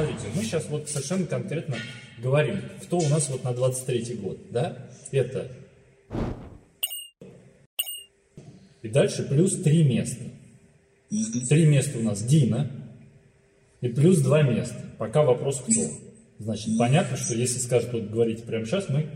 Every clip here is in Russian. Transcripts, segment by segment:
смотрите, мы сейчас вот совершенно конкретно говорим, кто у нас вот на 23 год, да? Это и дальше плюс три места. Три места у нас Дина и плюс два места. Пока вопрос кто. Значит, понятно, что если скажут, вот говорите прямо сейчас, мы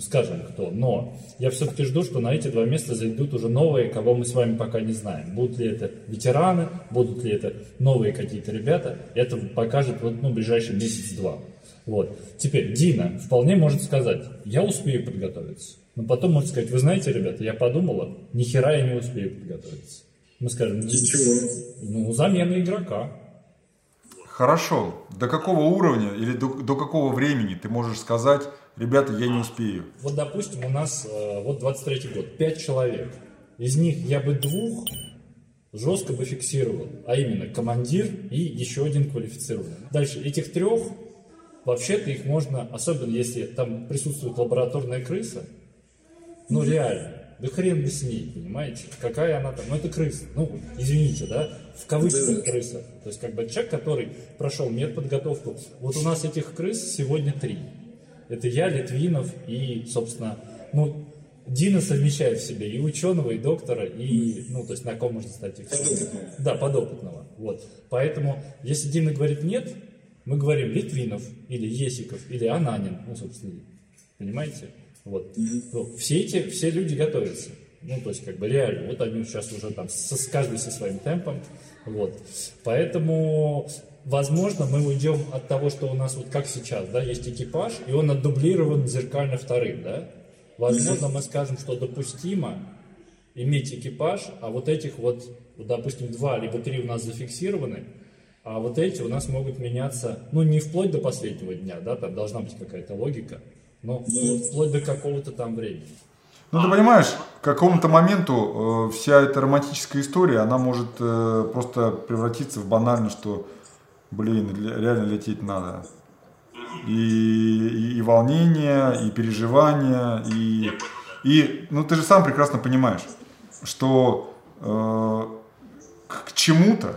скажем кто. Но я все-таки жду, что на эти два места зайдут уже новые, кого мы с вами пока не знаем. Будут ли это ветераны, будут ли это новые какие-то ребята. Это покажет вот, ну, ближайший месяц-два. Вот. Теперь Дина вполне может сказать, я успею подготовиться. Но потом может сказать, вы знаете, ребята, я подумала, ни хера я не успею подготовиться. Мы скажем, Ничего. ну, замена игрока. Хорошо. До какого уровня или до, до какого времени ты можешь сказать, ребята, я не успею? Вот, допустим, у нас э, вот 23 год, 5 человек. Из них я бы двух жестко бы фиксировал, а именно командир и еще один квалифицированный. Дальше, этих трех, вообще-то их можно, особенно если там присутствует лабораторная крыса, ну реально, да хрен бы с ней, понимаете? Какая она там? Ну это крыса. Ну, извините, да? В кавычках крыса. То есть как бы человек, который прошел медподготовку. Вот у нас этих крыс сегодня три. Это я, Литвинов и, собственно, ну, Дина совмещает в себе и ученого, и доктора, и, ну, то есть на ком можно стать Подопытного. Да, подопытного. Вот. Поэтому, если Дина говорит нет, мы говорим Литвинов, или Есиков, или Ананин, ну, собственно, понимаете? Вот. Ну, все эти, все люди готовятся. Ну, то есть, как бы реально, вот они сейчас уже там, со, с каждый со своим темпом. Вот. Поэтому, возможно, мы уйдем от того, что у нас вот как сейчас, да, есть экипаж, и он отдублирован зеркально вторым, да. Возможно, мы скажем, что допустимо иметь экипаж, а вот этих вот, вот, допустим, два либо три у нас зафиксированы, а вот эти у нас могут меняться, ну, не вплоть до последнего дня, да, там должна быть какая-то логика, но вплоть до какого-то там времени. Ну, ты понимаешь, к какому-то моменту э, вся эта романтическая история, она может э, просто превратиться в банально, что, блин, реально лететь надо. И, и, и волнение, и переживания, и, и, ну, ты же сам прекрасно понимаешь, что э, к к чему-то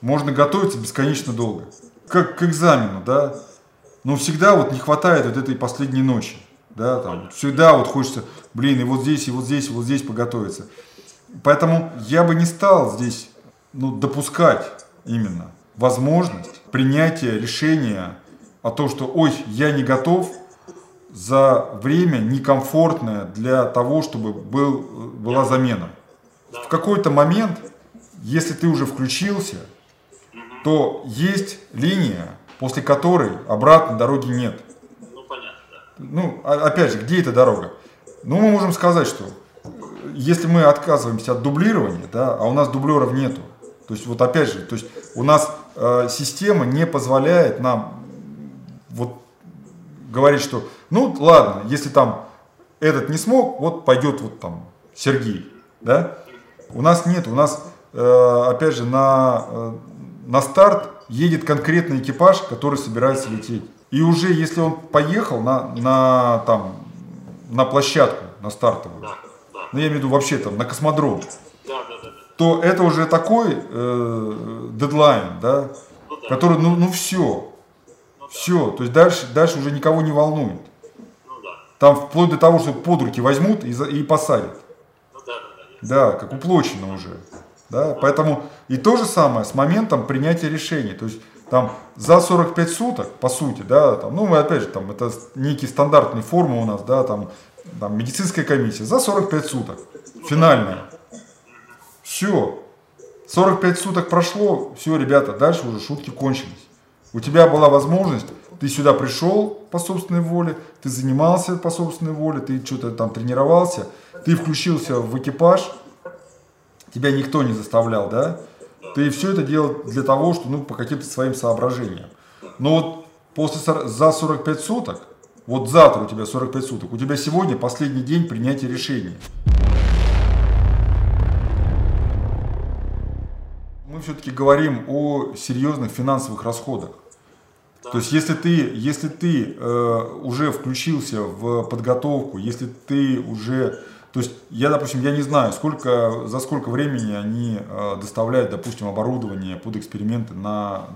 можно готовиться бесконечно долго. Как к экзамену, да. Но всегда вот не хватает вот этой последней ночи. Да, там, всегда вот хочется, блин, и вот здесь, и вот здесь, и вот здесь поготовиться. Поэтому я бы не стал здесь ну, допускать именно возможность принятия решения о том, что, ой, я не готов за время некомфортное для того, чтобы был, была замена. В какой-то момент, если ты уже включился, то есть линия, после которой обратной дороги нет. Ну, понятно, да. Ну, а- опять же, где эта дорога? Ну, мы можем сказать, что если мы отказываемся от дублирования, да, а у нас дублеров нету, то есть вот опять же, то есть у нас э, система не позволяет нам вот говорить, что ну ладно, если там этот не смог, вот пойдет вот там Сергей, да? У нас нет, у нас э, опять же на, э, на старт едет конкретный экипаж, который собирается лететь. И уже если он поехал на, на, там, на площадку, на стартовую, ну я имею в виду вообще там на космодром. То это уже такой э, дедлайн, да, Ну да. который, ну, ну все, все, то есть дальше, дальше уже никого не волнует. Ну да. Там вплоть до того, что под руки возьмут и, за- и посадят. Ну да, да, да. Да, как уплочено уже. Да, поэтому и то же самое с моментом принятия решений. То есть там за 45 суток, по сути, да, там, ну, мы опять же, там, это некие стандартные формы у нас, да, там, там медицинская комиссия, за 45 суток, финальная. Все. 45 суток прошло, все, ребята, дальше уже шутки кончились. У тебя была возможность, ты сюда пришел по собственной воле, ты занимался по собственной воле, ты что-то там тренировался, ты включился в экипаж, тебя никто не заставлял, да? Ты все это делал для того, что, ну, по каким-то своим соображениям. Но вот после, за 45 суток, вот завтра у тебя 45 суток, у тебя сегодня последний день принятия решения. Все-таки говорим о серьезных финансовых расходах. То есть, если ты, если ты э, уже включился в подготовку, если ты уже, то есть, я, допустим, я не знаю, сколько, за сколько времени они э, доставляют, допустим, оборудование под эксперименты на,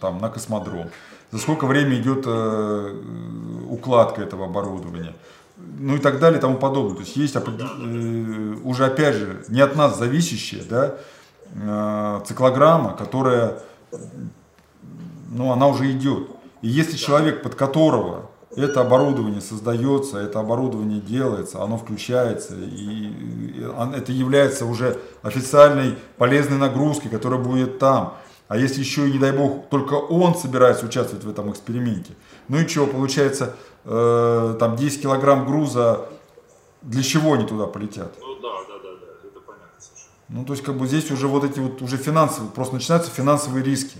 там, на космодром. за сколько времени идет э, укладка этого оборудования, ну и так далее и тому подобное. То есть есть э, уже, опять же, не от нас зависящая да, э, циклограмма, которая, ну, она уже идет. И если человек, под которого это оборудование создается, это оборудование делается, оно включается, и это является уже официальной полезной нагрузкой, которая будет там. А если еще и, не дай бог, только он собирается участвовать в этом эксперименте, ну и что, получается, э, там 10 килограмм груза, для чего они туда полетят? Ну да, да, да, да, это понятно совершенно. Ну то есть как бы здесь уже вот эти вот уже финансовые, просто начинаются финансовые риски.